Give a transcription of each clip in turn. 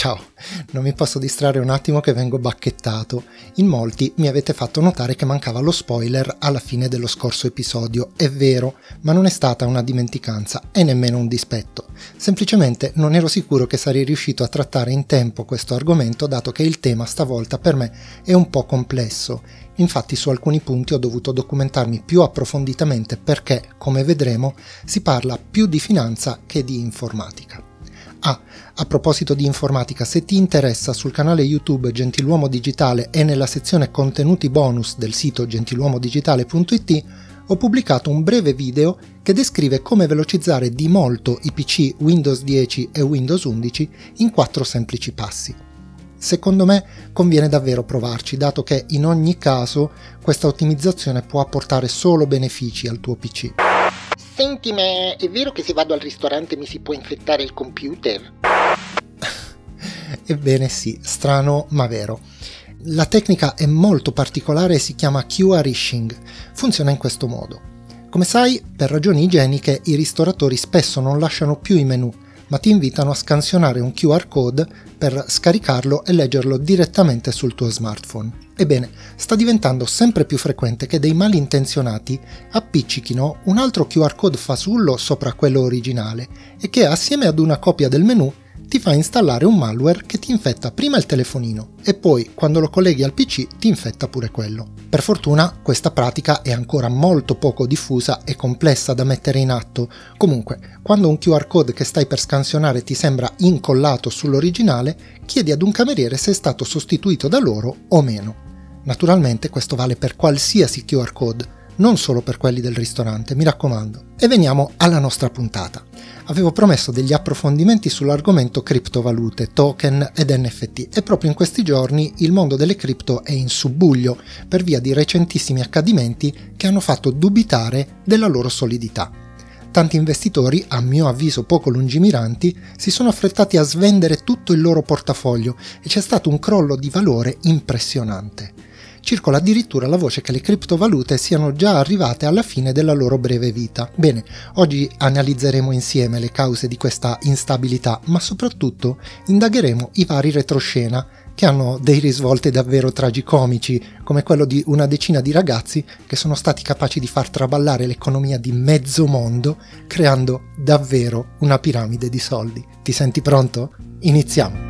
Ciao, non mi posso distrarre un attimo che vengo bacchettato. In molti mi avete fatto notare che mancava lo spoiler alla fine dello scorso episodio. È vero, ma non è stata una dimenticanza e nemmeno un dispetto. Semplicemente non ero sicuro che sarei riuscito a trattare in tempo questo argomento dato che il tema stavolta per me è un po' complesso. Infatti su alcuni punti ho dovuto documentarmi più approfonditamente perché, come vedremo, si parla più di finanza che di informatica. Ah, a proposito di informatica, se ti interessa sul canale YouTube Gentiluomo Digitale e nella sezione contenuti bonus del sito gentiluomodigitale.it ho pubblicato un breve video che descrive come velocizzare di molto i PC Windows 10 e Windows 11 in quattro semplici passi. Secondo me conviene davvero provarci, dato che in ogni caso questa ottimizzazione può apportare solo benefici al tuo PC. Senti, ma è vero che se vado al ristorante mi si può infettare il computer? Ebbene sì, strano ma vero. La tecnica è molto particolare e si chiama QR ishing. Funziona in questo modo. Come sai, per ragioni igieniche i ristoratori spesso non lasciano più i menu, ma ti invitano a scansionare un QR code per scaricarlo e leggerlo direttamente sul tuo smartphone. Ebbene, sta diventando sempre più frequente che dei malintenzionati appiccichino un altro QR code fasullo sopra quello originale e che assieme ad una copia del menu ti fa installare un malware che ti infetta prima il telefonino e poi, quando lo colleghi al PC, ti infetta pure quello. Per fortuna questa pratica è ancora molto poco diffusa e complessa da mettere in atto. Comunque, quando un QR code che stai per scansionare ti sembra incollato sull'originale, chiedi ad un cameriere se è stato sostituito da loro o meno. Naturalmente questo vale per qualsiasi QR code, non solo per quelli del ristorante, mi raccomando. E veniamo alla nostra puntata. Avevo promesso degli approfondimenti sull'argomento criptovalute, token ed NFT e proprio in questi giorni il mondo delle cripto è in subbuglio per via di recentissimi accadimenti che hanno fatto dubitare della loro solidità. Tanti investitori, a mio avviso poco lungimiranti, si sono affrettati a svendere tutto il loro portafoglio e c'è stato un crollo di valore impressionante circola addirittura la voce che le criptovalute siano già arrivate alla fine della loro breve vita. Bene, oggi analizzeremo insieme le cause di questa instabilità, ma soprattutto indagheremo i vari retroscena che hanno dei risvolti davvero tragicomici, come quello di una decina di ragazzi che sono stati capaci di far traballare l'economia di mezzo mondo, creando davvero una piramide di soldi. Ti senti pronto? Iniziamo!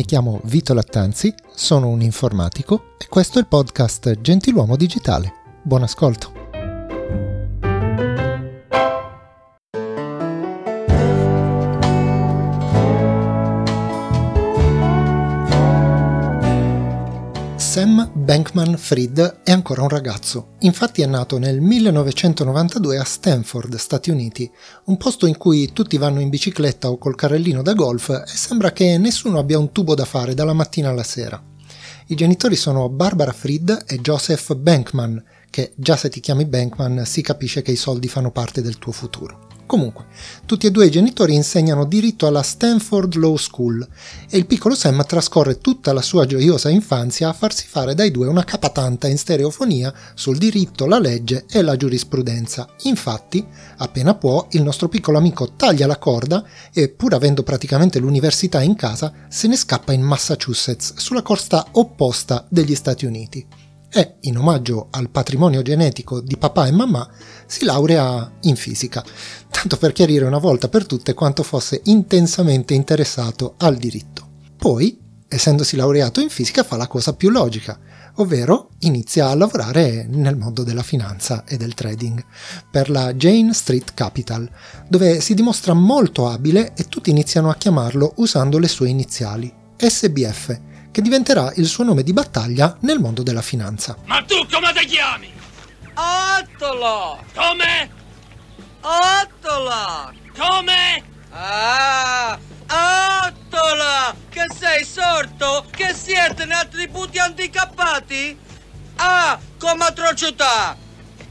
Mi chiamo Vito Lattanzi, sono un informatico e questo è il podcast Gentiluomo Digitale. Buon ascolto. Bankman Fried è ancora un ragazzo, infatti è nato nel 1992 a Stanford, Stati Uniti, un posto in cui tutti vanno in bicicletta o col carrellino da golf e sembra che nessuno abbia un tubo da fare dalla mattina alla sera. I genitori sono Barbara Fried e Joseph Bankman, che già se ti chiami Bankman si capisce che i soldi fanno parte del tuo futuro. Comunque, tutti e due i genitori insegnano diritto alla Stanford Law School e il piccolo Sam trascorre tutta la sua gioiosa infanzia a farsi fare dai due una capatanta in stereofonia sul diritto, la legge e la giurisprudenza. Infatti, appena può, il nostro piccolo amico taglia la corda e, pur avendo praticamente l'università in casa, se ne scappa in Massachusetts, sulla costa opposta degli Stati Uniti e, in omaggio al patrimonio genetico di papà e mamma, si laurea in fisica, tanto per chiarire una volta per tutte quanto fosse intensamente interessato al diritto. Poi, essendosi laureato in fisica, fa la cosa più logica, ovvero inizia a lavorare nel mondo della finanza e del trading per la Jane Street Capital, dove si dimostra molto abile e tutti iniziano a chiamarlo usando le sue iniziali, SBF, che diventerà il suo nome di battaglia nel mondo della finanza. Ma tu come ti chiami? Ottolo! Come? Ottola! Come? Ah! Ottola! Che sei sorto? Che siete in attributi handicappati? A come atrocità!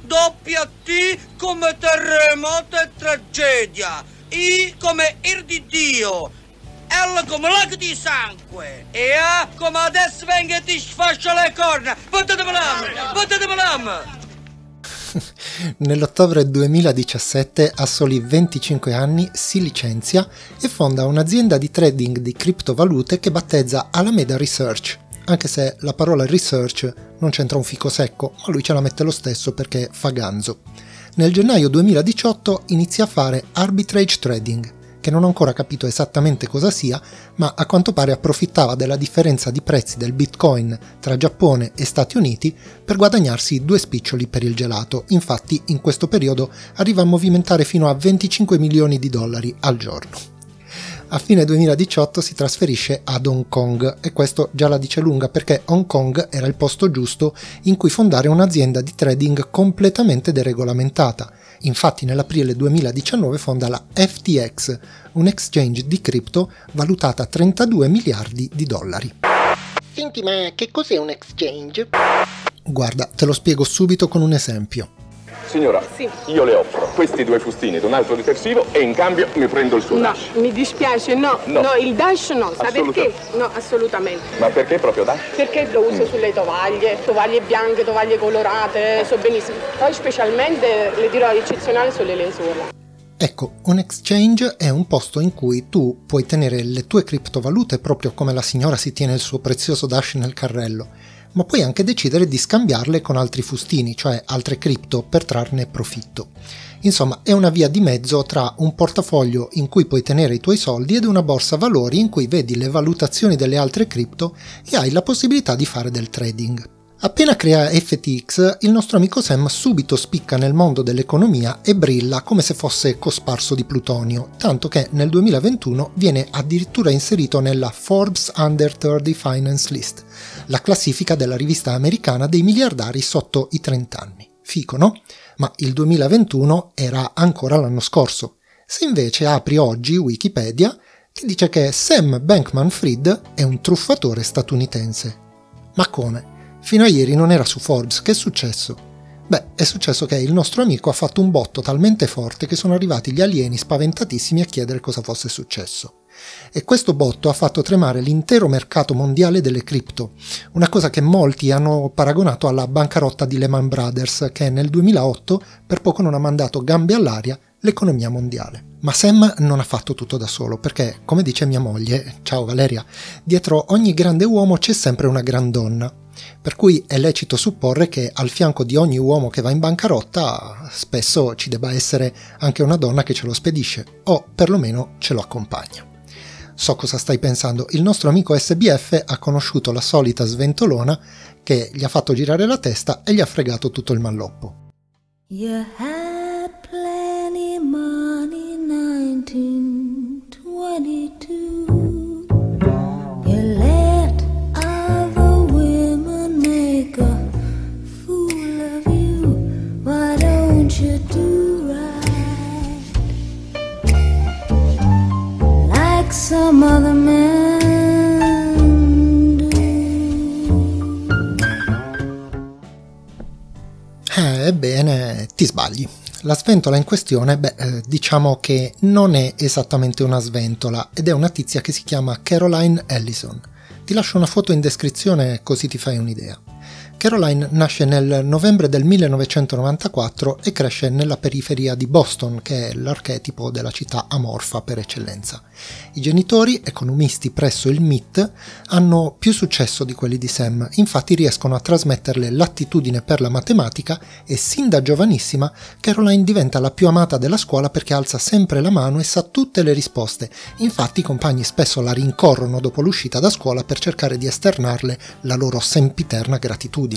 Doppia T come terremoto e tragedia! I come ir di Dio! Ella come lago di sangue. E ah, come adesso venga e ti sfascia le corna. Portatemi l'amore, portatemi l'amore. Nell'ottobre 2017, a soli 25 anni, si licenzia e fonda un'azienda di trading di criptovalute che battezza Alameda Research, anche se la parola research non c'entra un fico secco, ma lui ce la mette lo stesso perché fa ganzo. Nel gennaio 2018 inizia a fare arbitrage trading, che non ho ancora capito esattamente cosa sia, ma a quanto pare approfittava della differenza di prezzi del bitcoin tra Giappone e Stati Uniti per guadagnarsi due spiccioli per il gelato. Infatti in questo periodo arriva a movimentare fino a 25 milioni di dollari al giorno. A fine 2018 si trasferisce ad Hong Kong e questo già la dice lunga perché Hong Kong era il posto giusto in cui fondare un'azienda di trading completamente deregolamentata Infatti nell'aprile 2019 fonda la FTX, un exchange di cripto valutata a 32 miliardi di dollari. Senti, ma che cos'è un exchange? Guarda, te lo spiego subito con un esempio. Signora, Sì. io le offro questi due fustini ed un altro detersivo e in cambio mi prendo il suo No, dash. mi dispiace, no, No. no, il dash no, sa perché? No, assolutamente. Ma perché proprio dash? Perché lo uso sulle tovaglie, tovaglie bianche, tovaglie colorate, so benissimo. Poi specialmente le dirò eccezionale sulle lenzuola. Ecco, un exchange è un posto in cui tu puoi tenere le tue criptovalute proprio come la signora si tiene il suo prezioso dash nel carrello, ma puoi anche decidere di scambiarle con altri fustini, cioè altre cripto, per trarne profitto. Insomma, è una via di mezzo tra un portafoglio in cui puoi tenere i tuoi soldi ed una borsa valori in cui vedi le valutazioni delle altre cripto e hai la possibilità di fare del trading. Appena crea FTX, il nostro amico Sam subito spicca nel mondo dell'economia e brilla come se fosse cosparso di plutonio, tanto che nel 2021 viene addirittura inserito nella Forbes Under 30 Finance List, la classifica della rivista americana dei miliardari sotto i 30 anni. Fico, no? Ma il 2021 era ancora l'anno scorso. Se invece apri oggi Wikipedia, ti dice che Sam Bankman-Fried è un truffatore statunitense. Ma come? Fino a ieri non era su Forbes, che è successo? Beh, è successo che il nostro amico ha fatto un botto talmente forte che sono arrivati gli alieni spaventatissimi a chiedere cosa fosse successo. E questo botto ha fatto tremare l'intero mercato mondiale delle cripto, una cosa che molti hanno paragonato alla bancarotta di Lehman Brothers che nel 2008 per poco non ha mandato gambe all'aria l'economia mondiale. Ma Sam non ha fatto tutto da solo, perché, come dice mia moglie, ciao Valeria, dietro ogni grande uomo c'è sempre una gran donna. Per cui è lecito supporre che al fianco di ogni uomo che va in bancarotta spesso ci debba essere anche una donna che ce lo spedisce, o perlomeno ce lo accompagna. So cosa stai pensando, il nostro amico SBF ha conosciuto la solita sventolona che gli ha fatto girare la testa e gli ha fregato tutto il malloppo. You La sventola in questione, beh, eh, diciamo che non è esattamente una sventola ed è una tizia che si chiama Caroline Ellison. Ti lascio una foto in descrizione così ti fai un'idea. Caroline nasce nel novembre del 1994 e cresce nella periferia di Boston, che è l'archetipo della città amorfa per eccellenza. I genitori, economisti presso il MIT, hanno più successo di quelli di Sam, infatti riescono a trasmetterle l'attitudine per la matematica e sin da giovanissima Caroline diventa la più amata della scuola perché alza sempre la mano e sa tutte le risposte. Infatti i compagni spesso la rincorrono dopo l'uscita da scuola per cercare di esternarle la loro sempiterna gratitudine.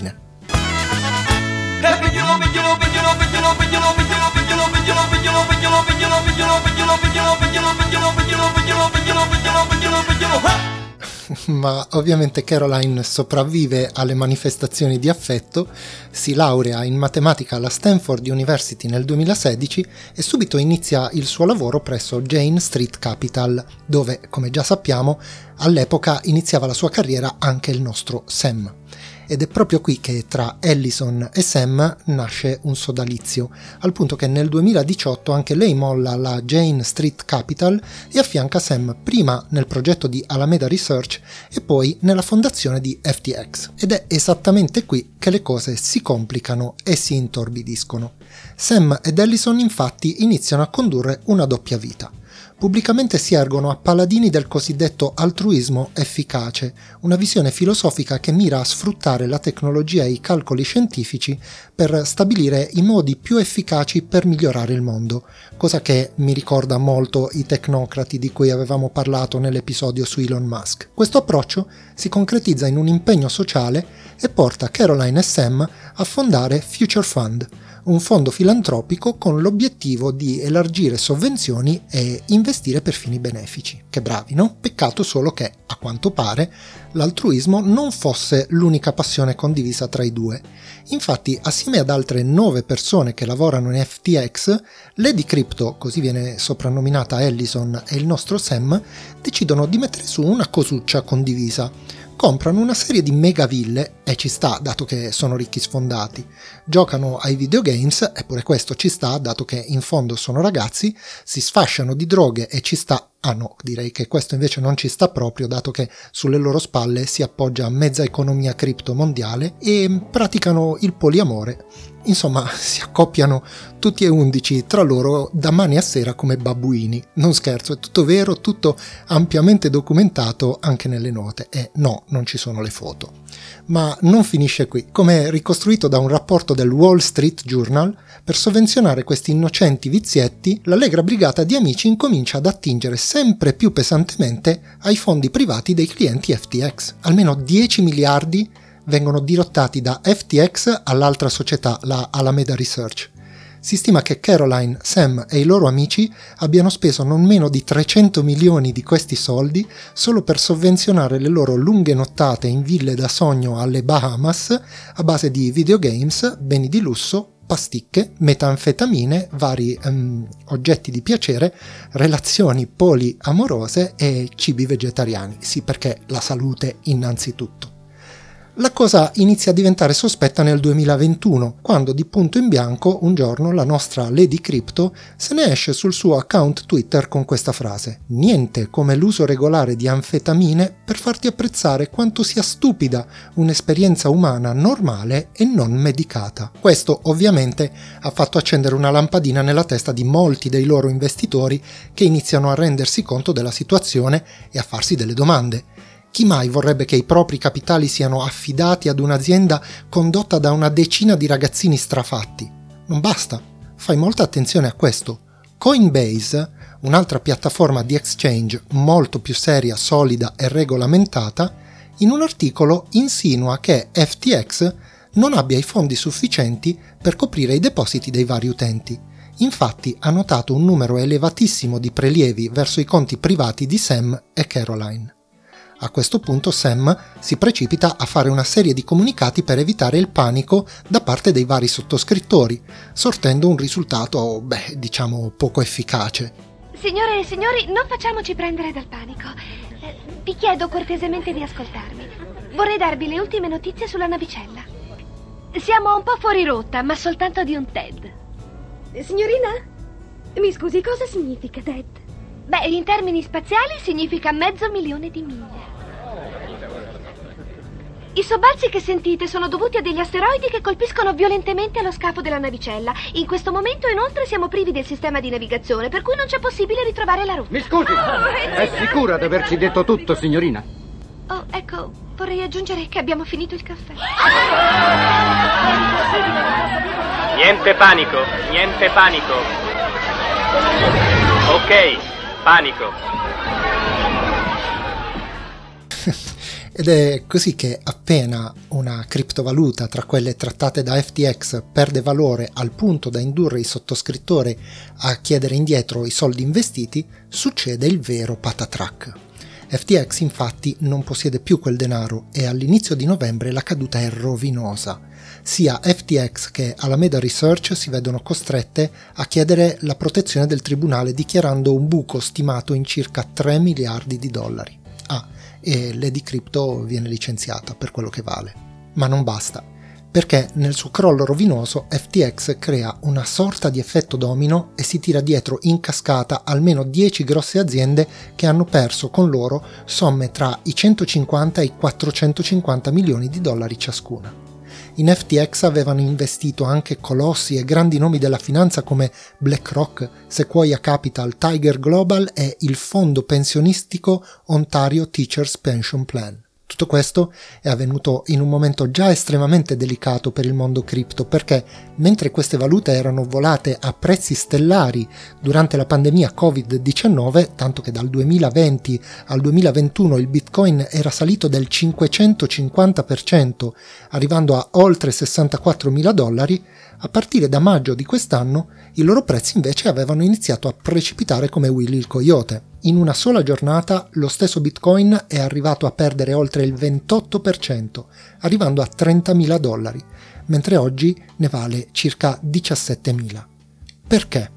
Ma ovviamente Caroline sopravvive alle manifestazioni di affetto, si laurea in matematica alla Stanford University nel 2016 e subito inizia il suo lavoro presso Jane Street Capital, dove, come già sappiamo, all'epoca iniziava la sua carriera anche il nostro Sam. Ed è proprio qui che tra Ellison e Sam nasce un sodalizio, al punto che nel 2018 anche lei molla la Jane Street Capital e affianca Sam prima nel progetto di Alameda Research e poi nella fondazione di FTX. Ed è esattamente qui che le cose si complicano e si intorbidiscono. Sam ed Ellison infatti iniziano a condurre una doppia vita pubblicamente si ergono a paladini del cosiddetto altruismo efficace, una visione filosofica che mira a sfruttare la tecnologia e i calcoli scientifici per stabilire i modi più efficaci per migliorare il mondo, cosa che mi ricorda molto i tecnocrati di cui avevamo parlato nell'episodio su Elon Musk. Questo approccio si concretizza in un impegno sociale e porta Caroline e Sam a fondare Future Fund, un fondo filantropico con l'obiettivo di elargire sovvenzioni e investire per fini benefici. Che bravi, no? Peccato solo che, a quanto pare, l'altruismo non fosse l'unica passione condivisa tra i due. Infatti, assieme ad altre nove persone che lavorano in FTX, Lady Crypto, così viene soprannominata Ellison, e il nostro Sam decidono di mettere su una cosuccia condivisa comprano una serie di megaville, e ci sta dato che sono ricchi sfondati, giocano ai videogames, eppure questo ci sta dato che in fondo sono ragazzi, si sfasciano di droghe e ci sta Ah no, direi che questo invece non ci sta proprio, dato che sulle loro spalle si appoggia mezza economia cripto mondiale e praticano il poliamore. Insomma, si accoppiano tutti e undici tra loro da mani a sera come babbuini. Non scherzo, è tutto vero, tutto ampiamente documentato anche nelle note. E no, non ci sono le foto. Ma non finisce qui. Come ricostruito da un rapporto del Wall Street Journal, per sovvenzionare questi innocenti vizietti, l'allegra brigata di amici incomincia ad attingere sempre più pesantemente ai fondi privati dei clienti FTX. Almeno 10 miliardi vengono dirottati da FTX all'altra società, la Alameda Research. Si stima che Caroline, Sam e i loro amici abbiano speso non meno di 300 milioni di questi soldi solo per sovvenzionare le loro lunghe nottate in ville da sogno alle Bahamas a base di videogames, beni di lusso, pasticche, metanfetamine, vari um, oggetti di piacere, relazioni poliamorose e cibi vegetariani. Sì, perché la salute innanzitutto. La cosa inizia a diventare sospetta nel 2021, quando di punto in bianco un giorno la nostra Lady Crypto se ne esce sul suo account Twitter con questa frase: Niente come l'uso regolare di anfetamine per farti apprezzare quanto sia stupida un'esperienza umana normale e non medicata. Questo ovviamente ha fatto accendere una lampadina nella testa di molti dei loro investitori che iniziano a rendersi conto della situazione e a farsi delle domande. Chi mai vorrebbe che i propri capitali siano affidati ad un'azienda condotta da una decina di ragazzini strafatti? Non basta, fai molta attenzione a questo. Coinbase, un'altra piattaforma di exchange molto più seria, solida e regolamentata, in un articolo insinua che FTX non abbia i fondi sufficienti per coprire i depositi dei vari utenti. Infatti ha notato un numero elevatissimo di prelievi verso i conti privati di Sam e Caroline. A questo punto Sam si precipita a fare una serie di comunicati per evitare il panico da parte dei vari sottoscrittori, sortendo un risultato, beh, diciamo poco efficace. Signore e signori, non facciamoci prendere dal panico. Eh, vi chiedo cortesemente di ascoltarmi. Vorrei darvi le ultime notizie sulla navicella. Siamo un po' fuori rotta, ma soltanto di un TED. Signorina? Mi scusi, cosa significa TED? Beh, in termini spaziali significa mezzo milione di miglia. I sobbalzi che sentite sono dovuti a degli asteroidi che colpiscono violentemente lo scafo della navicella. In questo momento, inoltre, siamo privi del sistema di navigazione, per cui non c'è possibile ritrovare la rotta. Mi scusi, è sicura di averci detto tutto, signorina? Oh, ecco, vorrei aggiungere che abbiamo finito il caffè. Niente panico, niente panico. Ok, panico. Ed è così che appena una criptovaluta tra quelle trattate da FTX perde valore al punto da indurre il sottoscrittore a chiedere indietro i soldi investiti, succede il vero patatrack. FTX infatti non possiede più quel denaro e all'inizio di novembre la caduta è rovinosa. Sia FTX che Alameda Research si vedono costrette a chiedere la protezione del tribunale dichiarando un buco stimato in circa 3 miliardi di dollari e Lady Crypto viene licenziata per quello che vale. Ma non basta, perché nel suo crollo rovinoso FTX crea una sorta di effetto domino e si tira dietro in cascata almeno 10 grosse aziende che hanno perso con loro somme tra i 150 e i 450 milioni di dollari ciascuna. In FTX avevano investito anche colossi e grandi nomi della finanza come BlackRock, Sequoia Capital, Tiger Global e il fondo pensionistico Ontario Teachers Pension Plan. Tutto questo è avvenuto in un momento già estremamente delicato per il mondo cripto perché mentre queste valute erano volate a prezzi stellari durante la pandemia Covid-19, tanto che dal 2020 al 2021 il Bitcoin era salito del 550%, arrivando a oltre 64 mila dollari, a partire da maggio di quest'anno i loro prezzi invece avevano iniziato a precipitare come Willy il coyote. In una sola giornata lo stesso Bitcoin è arrivato a perdere oltre il 28%, arrivando a 30.000 dollari, mentre oggi ne vale circa 17.000. Perché?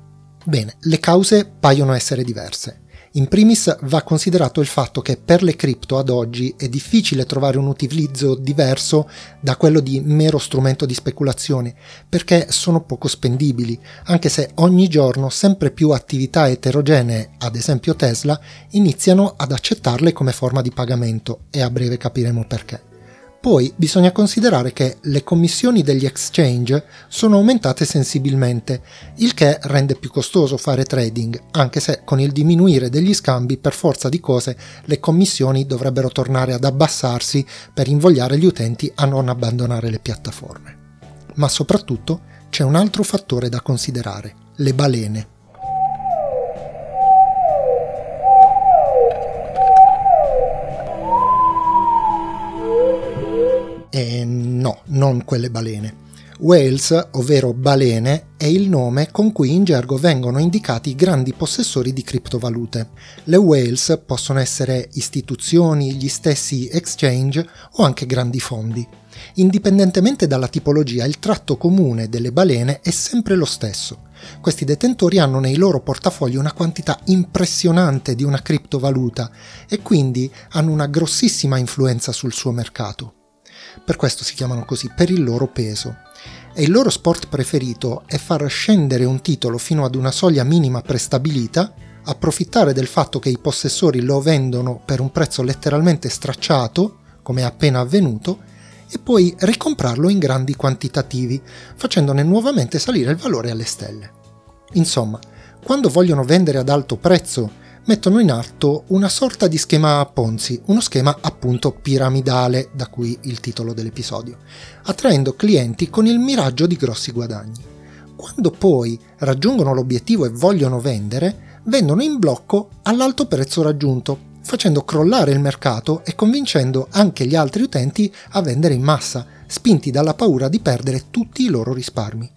Bene, le cause paiono essere diverse. In primis va considerato il fatto che per le cripto ad oggi è difficile trovare un utilizzo diverso da quello di mero strumento di speculazione, perché sono poco spendibili, anche se ogni giorno sempre più attività eterogenee, ad esempio Tesla, iniziano ad accettarle come forma di pagamento e a breve capiremo perché. Poi bisogna considerare che le commissioni degli exchange sono aumentate sensibilmente, il che rende più costoso fare trading, anche se con il diminuire degli scambi per forza di cose le commissioni dovrebbero tornare ad abbassarsi per invogliare gli utenti a non abbandonare le piattaforme. Ma soprattutto c'è un altro fattore da considerare, le balene. E no, non quelle balene. Whales, ovvero balene, è il nome con cui in gergo vengono indicati i grandi possessori di criptovalute. Le whales possono essere istituzioni, gli stessi exchange o anche grandi fondi. Indipendentemente dalla tipologia, il tratto comune delle balene è sempre lo stesso. Questi detentori hanno nei loro portafogli una quantità impressionante di una criptovaluta e quindi hanno una grossissima influenza sul suo mercato. Per questo si chiamano così, per il loro peso. E il loro sport preferito è far scendere un titolo fino ad una soglia minima prestabilita, approfittare del fatto che i possessori lo vendono per un prezzo letteralmente stracciato, come è appena avvenuto, e poi ricomprarlo in grandi quantitativi, facendone nuovamente salire il valore alle stelle. Insomma, quando vogliono vendere ad alto prezzo mettono in atto una sorta di schema Ponzi, uno schema appunto piramidale, da cui il titolo dell'episodio, attraendo clienti con il miraggio di grossi guadagni. Quando poi raggiungono l'obiettivo e vogliono vendere, vendono in blocco all'alto prezzo raggiunto, facendo crollare il mercato e convincendo anche gli altri utenti a vendere in massa, spinti dalla paura di perdere tutti i loro risparmi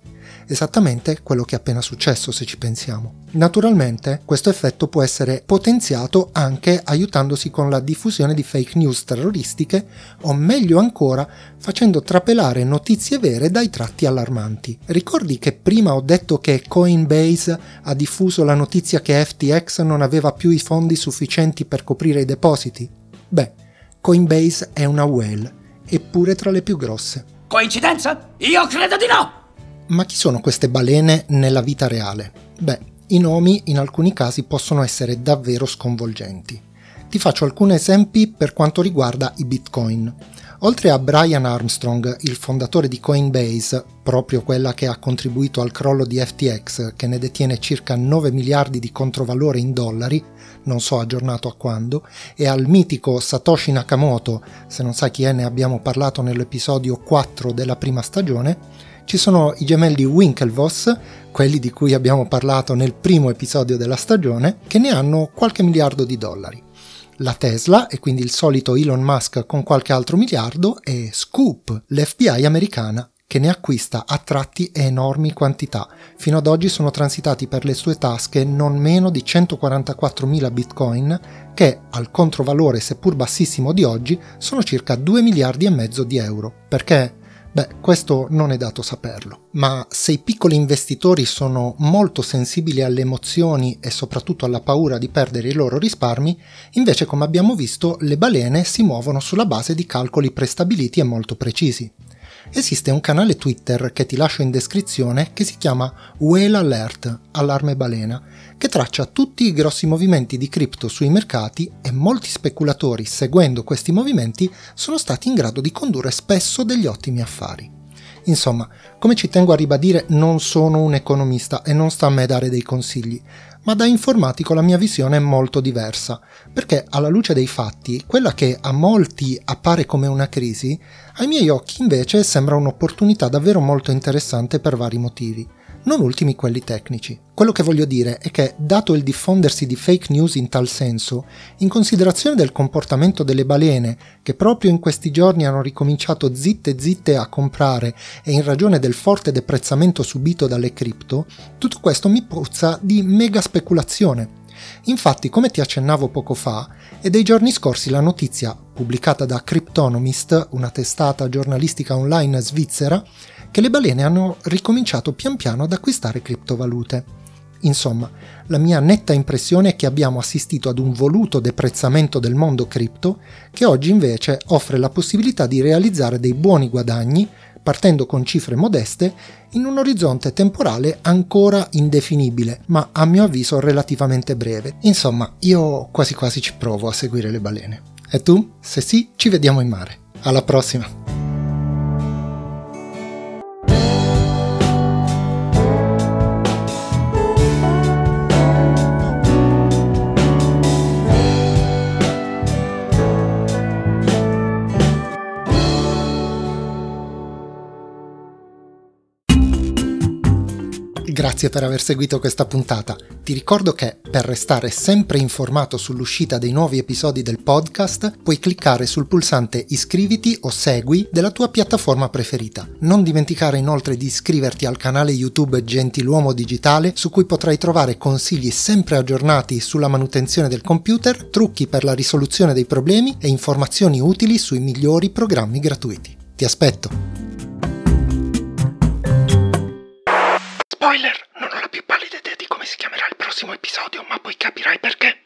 esattamente quello che è appena successo se ci pensiamo. Naturalmente questo effetto può essere potenziato anche aiutandosi con la diffusione di fake news terroristiche o meglio ancora facendo trapelare notizie vere dai tratti allarmanti. Ricordi che prima ho detto che Coinbase ha diffuso la notizia che FTX non aveva più i fondi sufficienti per coprire i depositi? Beh, Coinbase è una whale, eppure tra le più grosse. Coincidenza? Io credo di no! Ma chi sono queste balene nella vita reale? Beh, i nomi in alcuni casi possono essere davvero sconvolgenti. Ti faccio alcuni esempi per quanto riguarda i bitcoin. Oltre a Brian Armstrong, il fondatore di Coinbase, proprio quella che ha contribuito al crollo di FTX, che ne detiene circa 9 miliardi di controvalore in dollari, non so aggiornato a quando, e al mitico Satoshi Nakamoto, se non sai chi è ne abbiamo parlato nell'episodio 4 della prima stagione, ci sono i gemelli Winklevoss, quelli di cui abbiamo parlato nel primo episodio della stagione, che ne hanno qualche miliardo di dollari. La Tesla, e quindi il solito Elon Musk con qualche altro miliardo, e Scoop, l'FBI americana, che ne acquista a tratti enormi quantità. Fino ad oggi sono transitati per le sue tasche non meno di 144.000 bitcoin, che al controvalore seppur bassissimo di oggi sono circa 2 miliardi e mezzo di euro. Perché Beh, questo non è dato saperlo, ma se i piccoli investitori sono molto sensibili alle emozioni e soprattutto alla paura di perdere i loro risparmi, invece come abbiamo visto le balene si muovono sulla base di calcoli prestabiliti e molto precisi. Esiste un canale Twitter che ti lascio in descrizione che si chiama Whale Alert, allarme balena, che traccia tutti i grossi movimenti di cripto sui mercati e molti speculatori, seguendo questi movimenti, sono stati in grado di condurre spesso degli ottimi affari. Insomma, come ci tengo a ribadire, non sono un economista e non sta a me dare dei consigli, ma da informatico la mia visione è molto diversa, perché alla luce dei fatti, quella che a molti appare come una crisi, ai miei occhi invece sembra un'opportunità davvero molto interessante per vari motivi non ultimi quelli tecnici. Quello che voglio dire è che, dato il diffondersi di fake news in tal senso, in considerazione del comportamento delle balene, che proprio in questi giorni hanno ricominciato zitte zitte a comprare e in ragione del forte deprezzamento subito dalle cripto, tutto questo mi puzza di mega speculazione. Infatti, come ti accennavo poco fa, è dei giorni scorsi la notizia, pubblicata da Cryptonomist, una testata giornalistica online svizzera, che le balene hanno ricominciato pian piano ad acquistare criptovalute. Insomma, la mia netta impressione è che abbiamo assistito ad un voluto deprezzamento del mondo cripto che oggi invece offre la possibilità di realizzare dei buoni guadagni partendo con cifre modeste in un orizzonte temporale ancora indefinibile, ma a mio avviso relativamente breve. Insomma, io quasi quasi ci provo a seguire le balene. E tu? Se sì, ci vediamo in mare. Alla prossima! Grazie per aver seguito questa puntata. Ti ricordo che per restare sempre informato sull'uscita dei nuovi episodi del podcast puoi cliccare sul pulsante iscriviti o segui della tua piattaforma preferita. Non dimenticare inoltre di iscriverti al canale YouTube Gentiluomo Digitale su cui potrai trovare consigli sempre aggiornati sulla manutenzione del computer, trucchi per la risoluzione dei problemi e informazioni utili sui migliori programmi gratuiti. Ti aspetto! Spoiler! Non ho la più pallida idea di come si chiamerà il prossimo episodio, ma poi capirai perché.